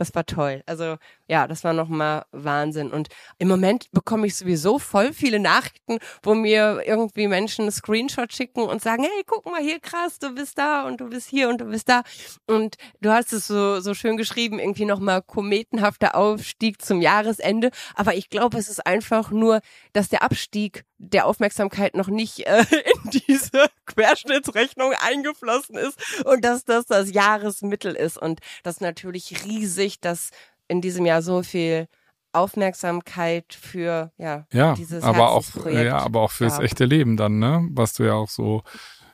das war toll. Also ja, das war nochmal Wahnsinn. Und im Moment bekomme ich sowieso voll viele Nachrichten, wo mir irgendwie Menschen einen Screenshot schicken und sagen, hey, guck mal hier, krass, du bist da und du bist hier und du bist da. Und du hast es so, so schön geschrieben, irgendwie nochmal kometenhafter Aufstieg zum Jahresende. Aber ich glaube, es ist einfach nur, dass der Abstieg der Aufmerksamkeit noch nicht äh, in diese Querschnittsrechnung eingeflossen ist und dass das das Jahresmittel ist und das natürlich riesig, dass in diesem Jahr so viel Aufmerksamkeit für ja, ja dieses aber auch ja aber auch fürs gab. echte Leben dann ne was du ja auch so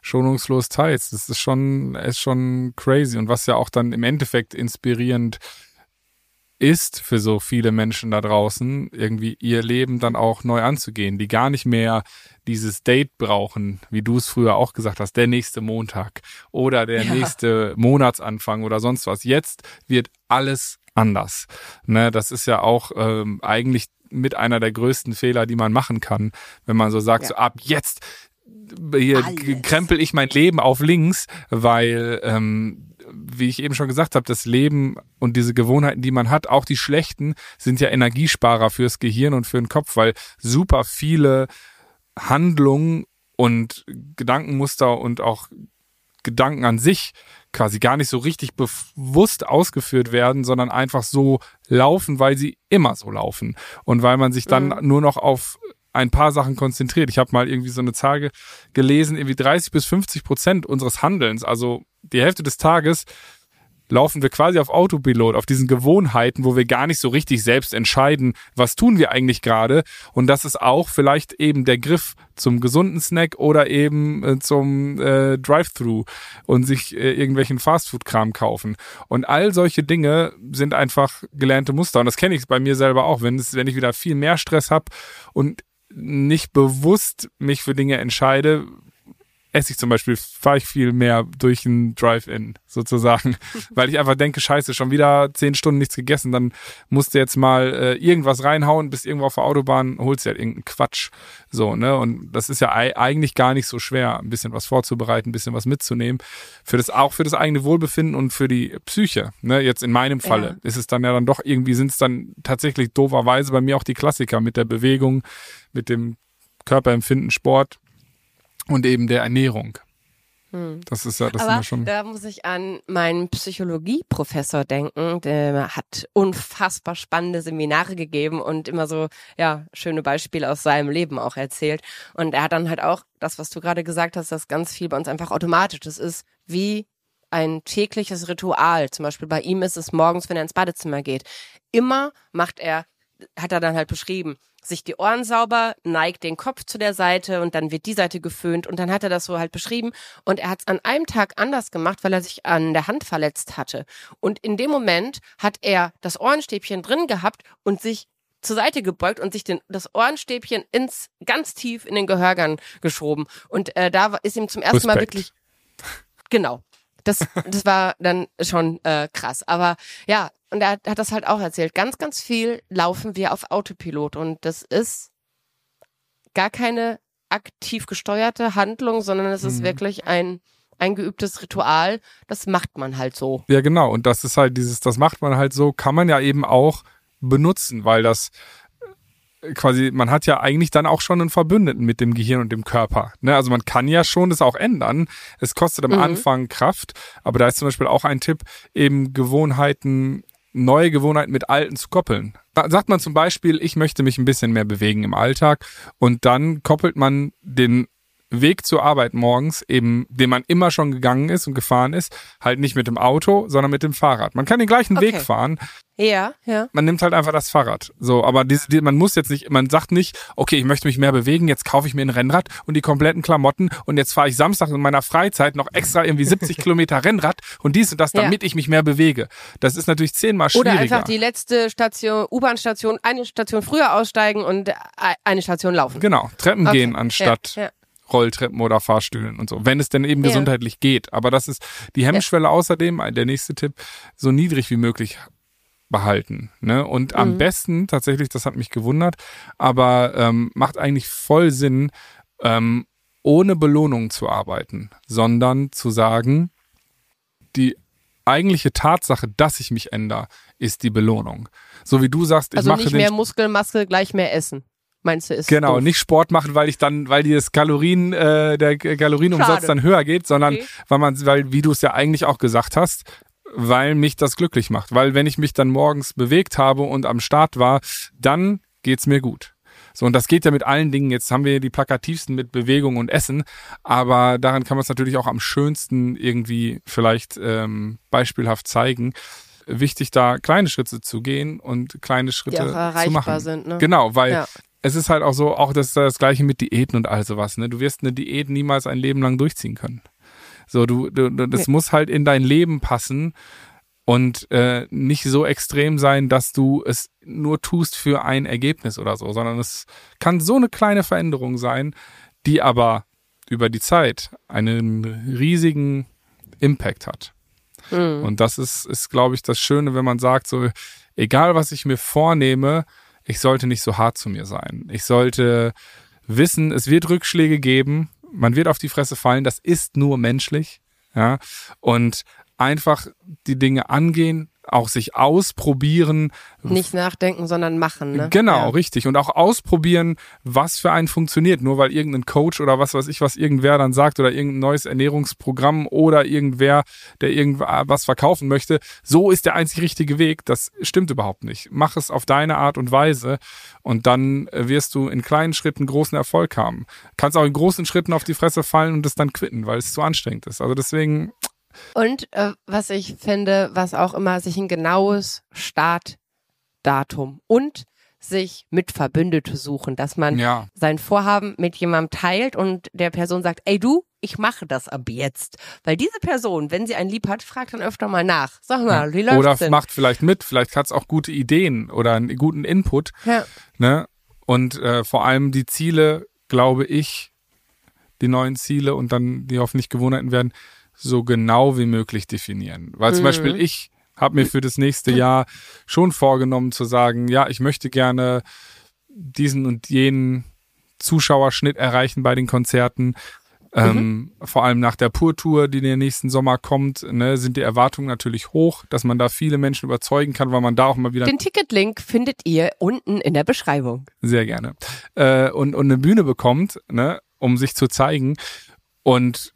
schonungslos teilst das ist schon ist schon crazy und was ja auch dann im Endeffekt inspirierend ist für so viele Menschen da draußen, irgendwie ihr Leben dann auch neu anzugehen, die gar nicht mehr dieses Date brauchen, wie du es früher auch gesagt hast, der nächste Montag oder der ja. nächste Monatsanfang oder sonst was. Jetzt wird alles anders. Ne, das ist ja auch ähm, eigentlich mit einer der größten Fehler, die man machen kann, wenn man so sagt, ja. so ab jetzt hier Alles. krempel ich mein Leben auf links, weil ähm, wie ich eben schon gesagt habe, das Leben und diese Gewohnheiten, die man hat, auch die schlechten, sind ja Energiesparer fürs Gehirn und für den Kopf, weil super viele Handlungen und Gedankenmuster und auch Gedanken an sich quasi gar nicht so richtig bewusst ausgeführt werden, sondern einfach so laufen, weil sie immer so laufen und weil man sich dann mhm. nur noch auf ein paar Sachen konzentriert. Ich habe mal irgendwie so eine Zahl gelesen, irgendwie 30 bis 50 Prozent unseres Handelns, also die Hälfte des Tages, laufen wir quasi auf Autopilot, auf diesen Gewohnheiten, wo wir gar nicht so richtig selbst entscheiden, was tun wir eigentlich gerade. Und das ist auch vielleicht eben der Griff zum gesunden Snack oder eben äh, zum äh, Drive-Thru und sich äh, irgendwelchen Fastfood-Kram kaufen. Und all solche Dinge sind einfach gelernte Muster. Und das kenne ich bei mir selber auch. Wenn, es, wenn ich wieder viel mehr Stress habe und nicht bewusst mich für Dinge entscheide, esse ich zum Beispiel, fahre ich viel mehr durch ein Drive-In sozusagen, weil ich einfach denke, scheiße, schon wieder zehn Stunden nichts gegessen, dann musst du jetzt mal äh, irgendwas reinhauen, bist irgendwo auf der Autobahn, holst dir halt irgendeinen Quatsch. So, ne? Und das ist ja eigentlich gar nicht so schwer, ein bisschen was vorzubereiten, ein bisschen was mitzunehmen. Für das, auch für das eigene Wohlbefinden und für die Psyche. Ne? Jetzt in meinem Falle ja. ist es dann ja dann doch irgendwie, sind es dann tatsächlich dooferweise bei mir auch die Klassiker mit der Bewegung, mit dem Körperempfinden, Sport und eben der Ernährung. Hm. Das ist ja, das Aber sind schon. Da muss ich an meinen Psychologieprofessor denken. Der hat unfassbar spannende Seminare gegeben und immer so, ja, schöne Beispiele aus seinem Leben auch erzählt. Und er hat dann halt auch das, was du gerade gesagt hast, dass ganz viel bei uns einfach automatisch. Das ist wie ein tägliches Ritual. Zum Beispiel bei ihm ist es morgens, wenn er ins Badezimmer geht. Immer macht er, hat er dann halt beschrieben, sich die Ohren sauber, neigt den Kopf zu der Seite und dann wird die Seite geföhnt und dann hat er das so halt beschrieben und er hat es an einem Tag anders gemacht, weil er sich an der Hand verletzt hatte. Und in dem Moment hat er das Ohrenstäbchen drin gehabt und sich zur Seite gebeugt und sich den, das Ohrenstäbchen ins ganz tief in den Gehörgang geschoben. Und äh, da ist ihm zum ersten Respekt. Mal wirklich genau. Das, das war dann schon äh, krass. Aber ja, und er hat das halt auch erzählt. Ganz, ganz viel laufen wir auf Autopilot und das ist gar keine aktiv gesteuerte Handlung, sondern es ist mhm. wirklich ein eingeübtes Ritual. Das macht man halt so. Ja, genau. Und das ist halt dieses, das macht man halt so, kann man ja eben auch benutzen, weil das quasi, man hat ja eigentlich dann auch schon einen Verbündeten mit dem Gehirn und dem Körper. Ne? Also man kann ja schon das auch ändern. Es kostet am mhm. Anfang Kraft, aber da ist zum Beispiel auch ein Tipp, eben Gewohnheiten neue Gewohnheiten mit alten zu koppeln. Da sagt man zum Beispiel, ich möchte mich ein bisschen mehr bewegen im Alltag und dann koppelt man den Weg zur Arbeit morgens, eben, den man immer schon gegangen ist und gefahren ist, halt nicht mit dem Auto, sondern mit dem Fahrrad. Man kann den gleichen okay. Weg fahren. Ja, ja. Man nimmt halt einfach das Fahrrad. So, aber diese, die, man muss jetzt nicht, man sagt nicht, okay, ich möchte mich mehr bewegen, jetzt kaufe ich mir ein Rennrad und die kompletten Klamotten und jetzt fahre ich Samstag in meiner Freizeit noch extra irgendwie 70 Kilometer Rennrad und dies und das, damit ja. ich mich mehr bewege. Das ist natürlich zehnmal schwieriger. Oder einfach die letzte Station, U-Bahn-Station, eine Station früher aussteigen und eine Station laufen. Genau, Treppen okay. gehen anstatt ja, ja. Rolltreppen oder Fahrstühlen und so, wenn es denn eben ja. gesundheitlich geht. Aber das ist die Hemmschwelle ja. außerdem, der nächste Tipp, so niedrig wie möglich behalten. Ne? Und mhm. am besten, tatsächlich, das hat mich gewundert, aber ähm, macht eigentlich voll Sinn, ähm, ohne Belohnung zu arbeiten, sondern zu sagen, die eigentliche Tatsache, dass ich mich ändere, ist die Belohnung. So wie du sagst, ich also mache nicht mehr Muskelmasse gleich mehr essen meinst du, ist Genau, doof. nicht Sport machen, weil ich dann, weil die das Kalorien, äh, der Kalorienumsatz Schade. dann höher geht, sondern okay. weil man, weil, wie du es ja eigentlich auch gesagt hast, weil mich das glücklich macht. Weil wenn ich mich dann morgens bewegt habe und am Start war, dann geht's mir gut. So, und das geht ja mit allen Dingen. Jetzt haben wir die plakativsten mit Bewegung und Essen, aber daran kann man es natürlich auch am schönsten irgendwie vielleicht ähm, beispielhaft zeigen. Wichtig, da kleine Schritte zu gehen und kleine Schritte zu machen. Sind, ne? Genau, weil ja es ist halt auch so, auch das, das gleiche mit Diäten und all sowas. Ne? Du wirst eine Diät niemals ein Leben lang durchziehen können. So, du, du das nee. muss halt in dein Leben passen und äh, nicht so extrem sein, dass du es nur tust für ein Ergebnis oder so, sondern es kann so eine kleine Veränderung sein, die aber über die Zeit einen riesigen Impact hat. Mhm. Und das ist, ist glaube ich, das Schöne, wenn man sagt, so, egal was ich mir vornehme, ich sollte nicht so hart zu mir sein. Ich sollte wissen, es wird Rückschläge geben, man wird auf die Fresse fallen, das ist nur menschlich, ja, und einfach die Dinge angehen, auch sich ausprobieren. Nicht nachdenken, sondern machen. Ne? Genau, ja. richtig. Und auch ausprobieren, was für einen funktioniert. Nur weil irgendein Coach oder was weiß ich, was irgendwer dann sagt oder irgendein neues Ernährungsprogramm oder irgendwer, der irgendwas verkaufen möchte, so ist der einzig richtige Weg. Das stimmt überhaupt nicht. Mach es auf deine Art und Weise und dann wirst du in kleinen Schritten großen Erfolg haben. Kannst auch in großen Schritten auf die Fresse fallen und es dann quitten, weil es zu anstrengend ist. Also deswegen und äh, was ich finde, was auch immer sich ein genaues Startdatum und sich mit Verbündete suchen, dass man ja. sein Vorhaben mit jemandem teilt und der Person sagt, ey du, ich mache das ab jetzt. Weil diese Person, wenn sie einen lieb hat, fragt dann öfter mal nach. Sag mal, wie läuft's Oder denn? macht vielleicht mit, vielleicht hat es auch gute Ideen oder einen guten Input. Ja. Ne? Und äh, vor allem die Ziele, glaube ich, die neuen Ziele und dann die hoffentlich Gewohnheiten werden, so genau wie möglich definieren. Weil zum mhm. Beispiel ich habe mir für das nächste Jahr schon vorgenommen zu sagen, ja, ich möchte gerne diesen und jenen Zuschauerschnitt erreichen bei den Konzerten. Ähm, mhm. vor allem nach der Pur-Tour, die den nächsten Sommer kommt, ne, sind die Erwartungen natürlich hoch, dass man da viele Menschen überzeugen kann, weil man da auch mal wieder. Den Ticketlink findet ihr unten in der Beschreibung. Sehr gerne. Äh, und, und eine Bühne bekommt, ne, um sich zu zeigen. Und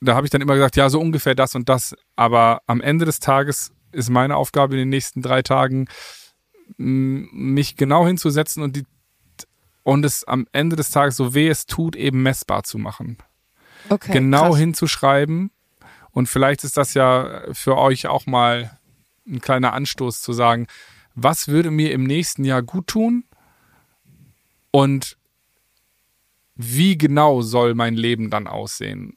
da habe ich dann immer gesagt, ja, so ungefähr das und das. Aber am Ende des Tages ist meine Aufgabe in den nächsten drei Tagen, mich genau hinzusetzen und die und es am Ende des Tages, so weh es tut, eben messbar zu machen. Okay, genau krass. hinzuschreiben. Und vielleicht ist das ja für euch auch mal ein kleiner Anstoß zu sagen, was würde mir im nächsten Jahr gut tun? Und wie genau soll mein Leben dann aussehen?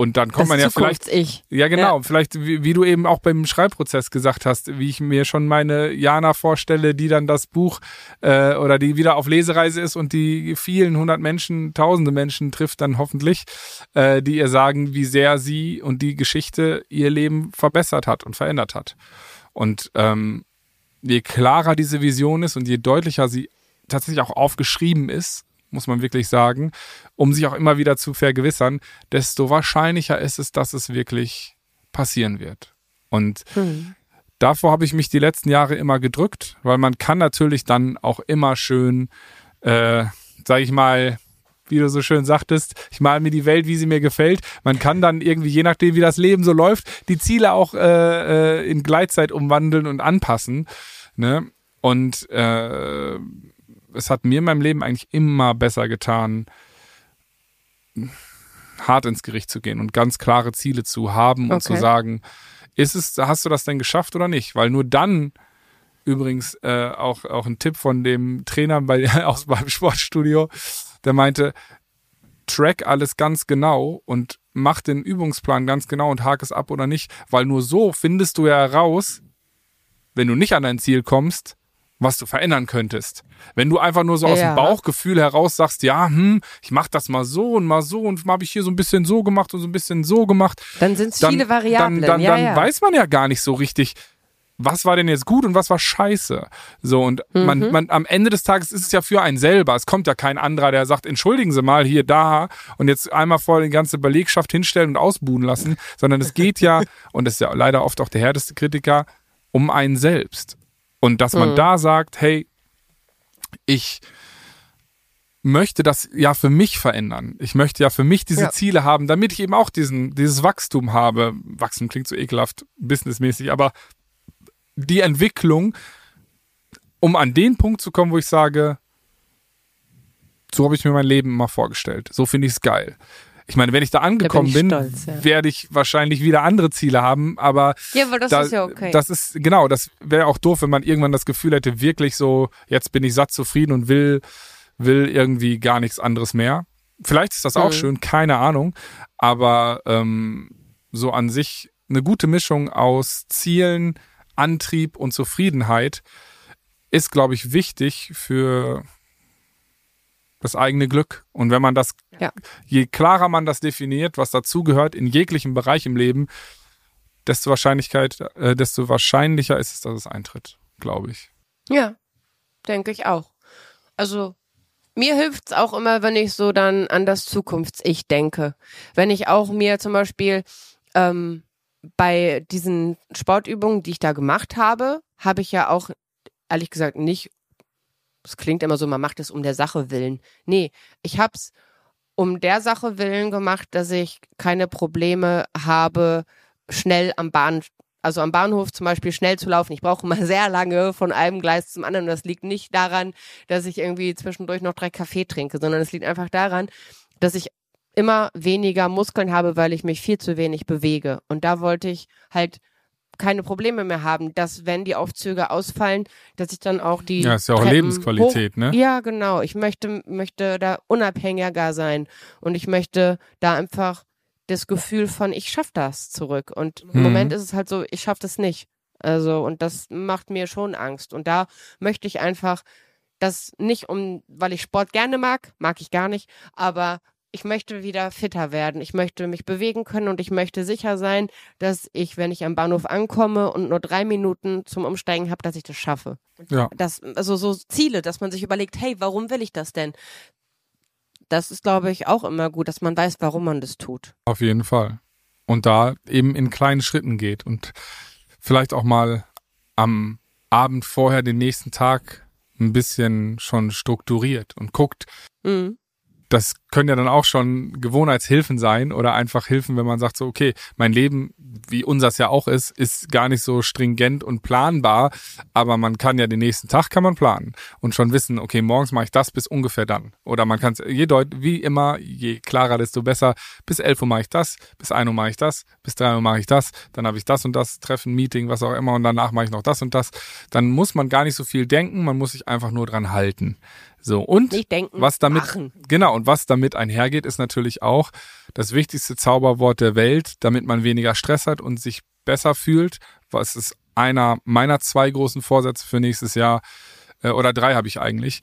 Und dann kommt das man ja vielleicht. Ich. Ja, genau. Ja. Vielleicht, wie, wie, du eben auch beim Schreibprozess gesagt hast, wie ich mir schon meine Jana vorstelle, die dann das Buch äh, oder die wieder auf Lesereise ist und die vielen hundert Menschen, tausende Menschen trifft dann hoffentlich, äh, die ihr sagen, wie sehr sie und die Geschichte ihr Leben verbessert hat und verändert hat. Und ähm, je klarer diese Vision ist und je deutlicher sie tatsächlich auch aufgeschrieben ist, muss man wirklich sagen, um sich auch immer wieder zu vergewissern, desto wahrscheinlicher ist es, dass es wirklich passieren wird. Und hm. davor habe ich mich die letzten Jahre immer gedrückt, weil man kann natürlich dann auch immer schön, äh, sage ich mal, wie du so schön sagtest, ich male mir die Welt, wie sie mir gefällt. Man kann dann irgendwie, je nachdem, wie das Leben so läuft, die Ziele auch äh, äh in Gleitzeit umwandeln und anpassen. Ne? Und äh, es hat mir in meinem Leben eigentlich immer besser getan, hart ins Gericht zu gehen und ganz klare Ziele zu haben und okay. zu sagen, ist es, hast du das denn geschafft oder nicht? Weil nur dann, übrigens äh, auch, auch ein Tipp von dem Trainer bei, aus beim Sportstudio, der meinte, track alles ganz genau und mach den Übungsplan ganz genau und hake es ab oder nicht, weil nur so findest du ja heraus, wenn du nicht an dein Ziel kommst, was du verändern könntest. Wenn du einfach nur so aus ja. dem Bauchgefühl heraus sagst, ja, hm, ich mach das mal so und mal so und habe ich hier so ein bisschen so gemacht und so ein bisschen so gemacht. Dann sind es viele Variablen. Dann, dann, ja, dann ja. weiß man ja gar nicht so richtig, was war denn jetzt gut und was war scheiße. So, und mhm. man, man, am Ende des Tages ist es ja für einen selber. Es kommt ja kein anderer, der sagt, entschuldigen Sie mal hier, da und jetzt einmal vor die ganze Belegschaft hinstellen und ausbuhen lassen, sondern es geht ja, und das ist ja leider oft auch der härteste Kritiker, um einen selbst. Und dass man mhm. da sagt, hey, ich möchte das ja für mich verändern. Ich möchte ja für mich diese ja. Ziele haben, damit ich eben auch diesen, dieses Wachstum habe. Wachstum klingt so ekelhaft, businessmäßig, aber die Entwicklung, um an den Punkt zu kommen, wo ich sage, so habe ich mir mein Leben mal vorgestellt. So finde ich es geil. Ich meine, wenn ich da angekommen bin, bin ja. werde ich wahrscheinlich wieder andere Ziele haben, aber ja, aber das da, ist ja okay. Das ist genau, das wäre auch doof, wenn man irgendwann das Gefühl hätte, wirklich so, jetzt bin ich satt zufrieden und will will irgendwie gar nichts anderes mehr. Vielleicht ist das auch mhm. schön, keine Ahnung, aber ähm, so an sich eine gute Mischung aus Zielen, Antrieb und Zufriedenheit ist, glaube ich, wichtig für das eigene Glück. Und wenn man das, ja. je klarer man das definiert, was dazugehört in jeglichem Bereich im Leben, desto Wahrscheinlichkeit, äh, desto wahrscheinlicher ist es, dass es eintritt, glaube ich. Ja, denke ich auch. Also mir hilft es auch immer, wenn ich so dann an das Zukunfts-Ich denke. Wenn ich auch mir zum Beispiel ähm, bei diesen Sportübungen, die ich da gemacht habe, habe ich ja auch ehrlich gesagt nicht, es klingt immer so, man macht es um der Sache willen. Nee, ich hab's um der Sache willen gemacht, dass ich keine Probleme habe, schnell am Bahn, also am Bahnhof zum Beispiel schnell zu laufen. Ich brauche immer sehr lange von einem Gleis zum anderen. Das liegt nicht daran, dass ich irgendwie zwischendurch noch drei Kaffee trinke, sondern es liegt einfach daran, dass ich immer weniger Muskeln habe, weil ich mich viel zu wenig bewege. Und da wollte ich halt keine Probleme mehr haben, dass wenn die Aufzüge ausfallen, dass ich dann auch die ja ist ja auch Treppen Lebensqualität, hoch, ne? Ja, genau. Ich möchte möchte da unabhängiger sein und ich möchte da einfach das Gefühl von ich schaff das zurück und im Mhm. Moment ist es halt so, ich schaff das nicht. Also und das macht mir schon Angst und da möchte ich einfach das nicht um, weil ich Sport gerne mag, mag ich gar nicht, aber ich möchte wieder fitter werden. Ich möchte mich bewegen können und ich möchte sicher sein, dass ich, wenn ich am Bahnhof ankomme und nur drei Minuten zum Umsteigen habe, dass ich das schaffe. Ja. Das, also so Ziele, dass man sich überlegt, hey, warum will ich das denn? Das ist, glaube ich, auch immer gut, dass man weiß, warum man das tut. Auf jeden Fall. Und da eben in kleinen Schritten geht und vielleicht auch mal am Abend vorher den nächsten Tag ein bisschen schon strukturiert und guckt, Mhm. das können ja dann auch schon Gewohnheitshilfen sein oder einfach Hilfen, wenn man sagt so, okay, mein Leben, wie unseres ja auch ist, ist gar nicht so stringent und planbar, aber man kann ja den nächsten Tag kann man planen und schon wissen, okay, morgens mache ich das bis ungefähr dann. Oder man kann es, je deut, wie immer, je klarer, desto besser, bis 11 Uhr mache ich das, bis 1 Uhr mache ich das, bis 3 Uhr mache ich das, dann habe ich das und das, Treffen, Meeting, was auch immer und danach mache ich noch das und das. Dann muss man gar nicht so viel denken, man muss sich einfach nur dran halten. So, und Nicht denken, was damit, machen. genau, und was damit einhergeht, ist natürlich auch das wichtigste Zauberwort der Welt, damit man weniger Stress hat und sich besser fühlt. Was ist einer meiner zwei großen Vorsätze für nächstes Jahr, äh, oder drei habe ich eigentlich,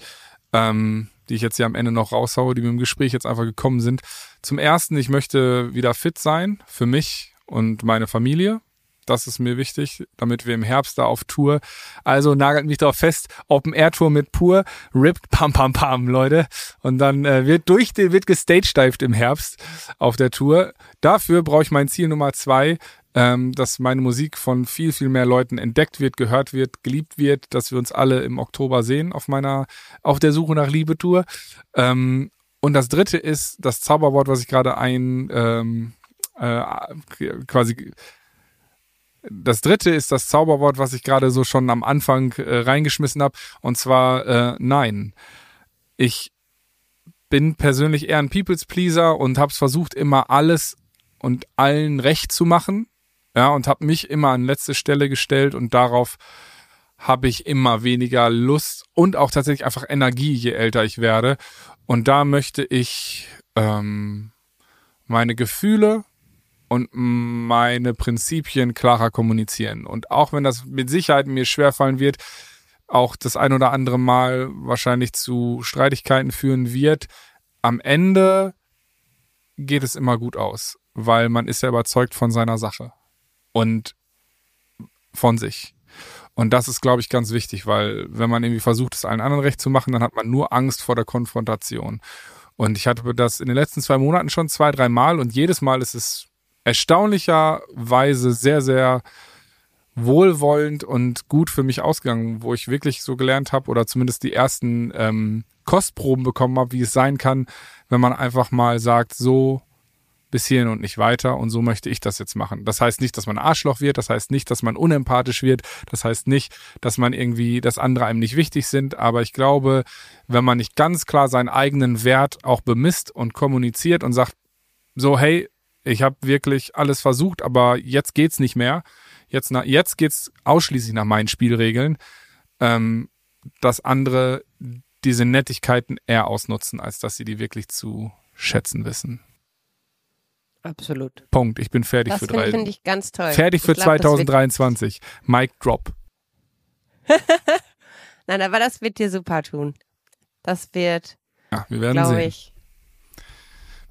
ähm, die ich jetzt hier am Ende noch raushaue, die mir im Gespräch jetzt einfach gekommen sind. Zum ersten, ich möchte wieder fit sein für mich und meine Familie. Das ist mir wichtig, damit wir im Herbst da auf Tour. Also nagelt mich darauf fest, Open Air Tour mit Pur, ripped, pam, pam, pam, Leute. Und dann äh, wird durch den, wird gestagedived im Herbst auf der Tour. Dafür brauche ich mein Ziel Nummer zwei, ähm, dass meine Musik von viel, viel mehr Leuten entdeckt wird, gehört wird, geliebt wird, dass wir uns alle im Oktober sehen auf meiner, auf der Suche nach Liebe Tour. Ähm, und das dritte ist das Zauberwort, was ich gerade ein, ähm, äh, quasi das dritte ist das Zauberwort, was ich gerade so schon am Anfang äh, reingeschmissen habe, und zwar äh, nein. Ich bin persönlich eher ein People's Pleaser und habe es versucht, immer alles und allen recht zu machen, ja, und habe mich immer an letzte Stelle gestellt und darauf habe ich immer weniger Lust und auch tatsächlich einfach Energie, je älter ich werde. Und da möchte ich ähm, meine Gefühle und meine Prinzipien klarer kommunizieren. Und auch wenn das mit Sicherheit mir schwerfallen wird, auch das ein oder andere Mal wahrscheinlich zu Streitigkeiten führen wird, am Ende geht es immer gut aus, weil man ist ja überzeugt von seiner Sache und von sich. Und das ist, glaube ich, ganz wichtig, weil wenn man irgendwie versucht, es allen anderen recht zu machen, dann hat man nur Angst vor der Konfrontation. Und ich hatte das in den letzten zwei Monaten schon zwei, drei Mal und jedes Mal ist es erstaunlicherweise sehr, sehr wohlwollend und gut für mich ausgegangen, wo ich wirklich so gelernt habe oder zumindest die ersten ähm, Kostproben bekommen habe, wie es sein kann, wenn man einfach mal sagt, so bis hierhin und nicht weiter und so möchte ich das jetzt machen. Das heißt nicht, dass man Arschloch wird, das heißt nicht, dass man unempathisch wird, das heißt nicht, dass man irgendwie, dass andere einem nicht wichtig sind, aber ich glaube, wenn man nicht ganz klar seinen eigenen Wert auch bemisst und kommuniziert und sagt, so hey, ich habe wirklich alles versucht, aber jetzt geht's nicht mehr. Jetzt, na, jetzt geht's ausschließlich nach meinen Spielregeln, ähm, dass andere diese Nettigkeiten eher ausnutzen, als dass sie die wirklich zu schätzen wissen. Absolut. Punkt. Ich bin fertig Das für finde drei. find ich ganz toll. fertig für ich glaub, das wird- 2023. Mic drop. Nein, aber das wird dir super tun. Das wird, Ja, wir werden glaube sehen. ich,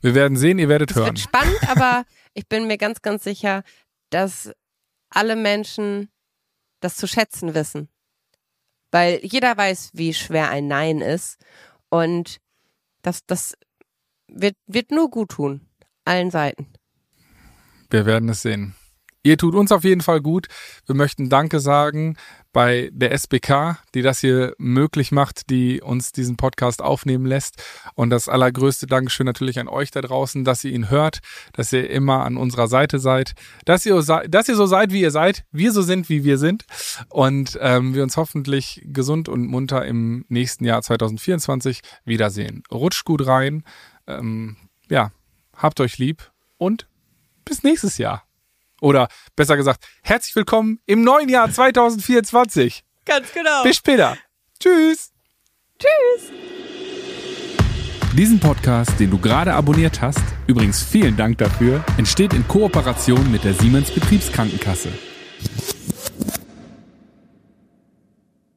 Wir werden sehen, ihr werdet Es hören. wird spannend, aber ich bin mir ganz, ganz sicher, dass alle Menschen das zu schätzen wissen. Weil jeder weiß, wie schwer ein Nein ist. Und das, das wird, wird nur gut tun. Allen Seiten. Wir werden es sehen. Ihr tut uns auf jeden Fall gut. Wir möchten Danke sagen bei der SBK, die das hier möglich macht, die uns diesen Podcast aufnehmen lässt. Und das allergrößte Dankeschön natürlich an euch da draußen, dass ihr ihn hört, dass ihr immer an unserer Seite seid, dass ihr, dass ihr so seid, wie ihr seid, wir so sind, wie wir sind. Und ähm, wir uns hoffentlich gesund und munter im nächsten Jahr 2024 wiedersehen. Rutscht gut rein. Ähm, ja, habt euch lieb und bis nächstes Jahr. Oder besser gesagt, herzlich willkommen im neuen Jahr 2024. Ganz genau. Bis später. Tschüss. Tschüss. Diesen Podcast, den du gerade abonniert hast, übrigens vielen Dank dafür, entsteht in Kooperation mit der Siemens Betriebskrankenkasse.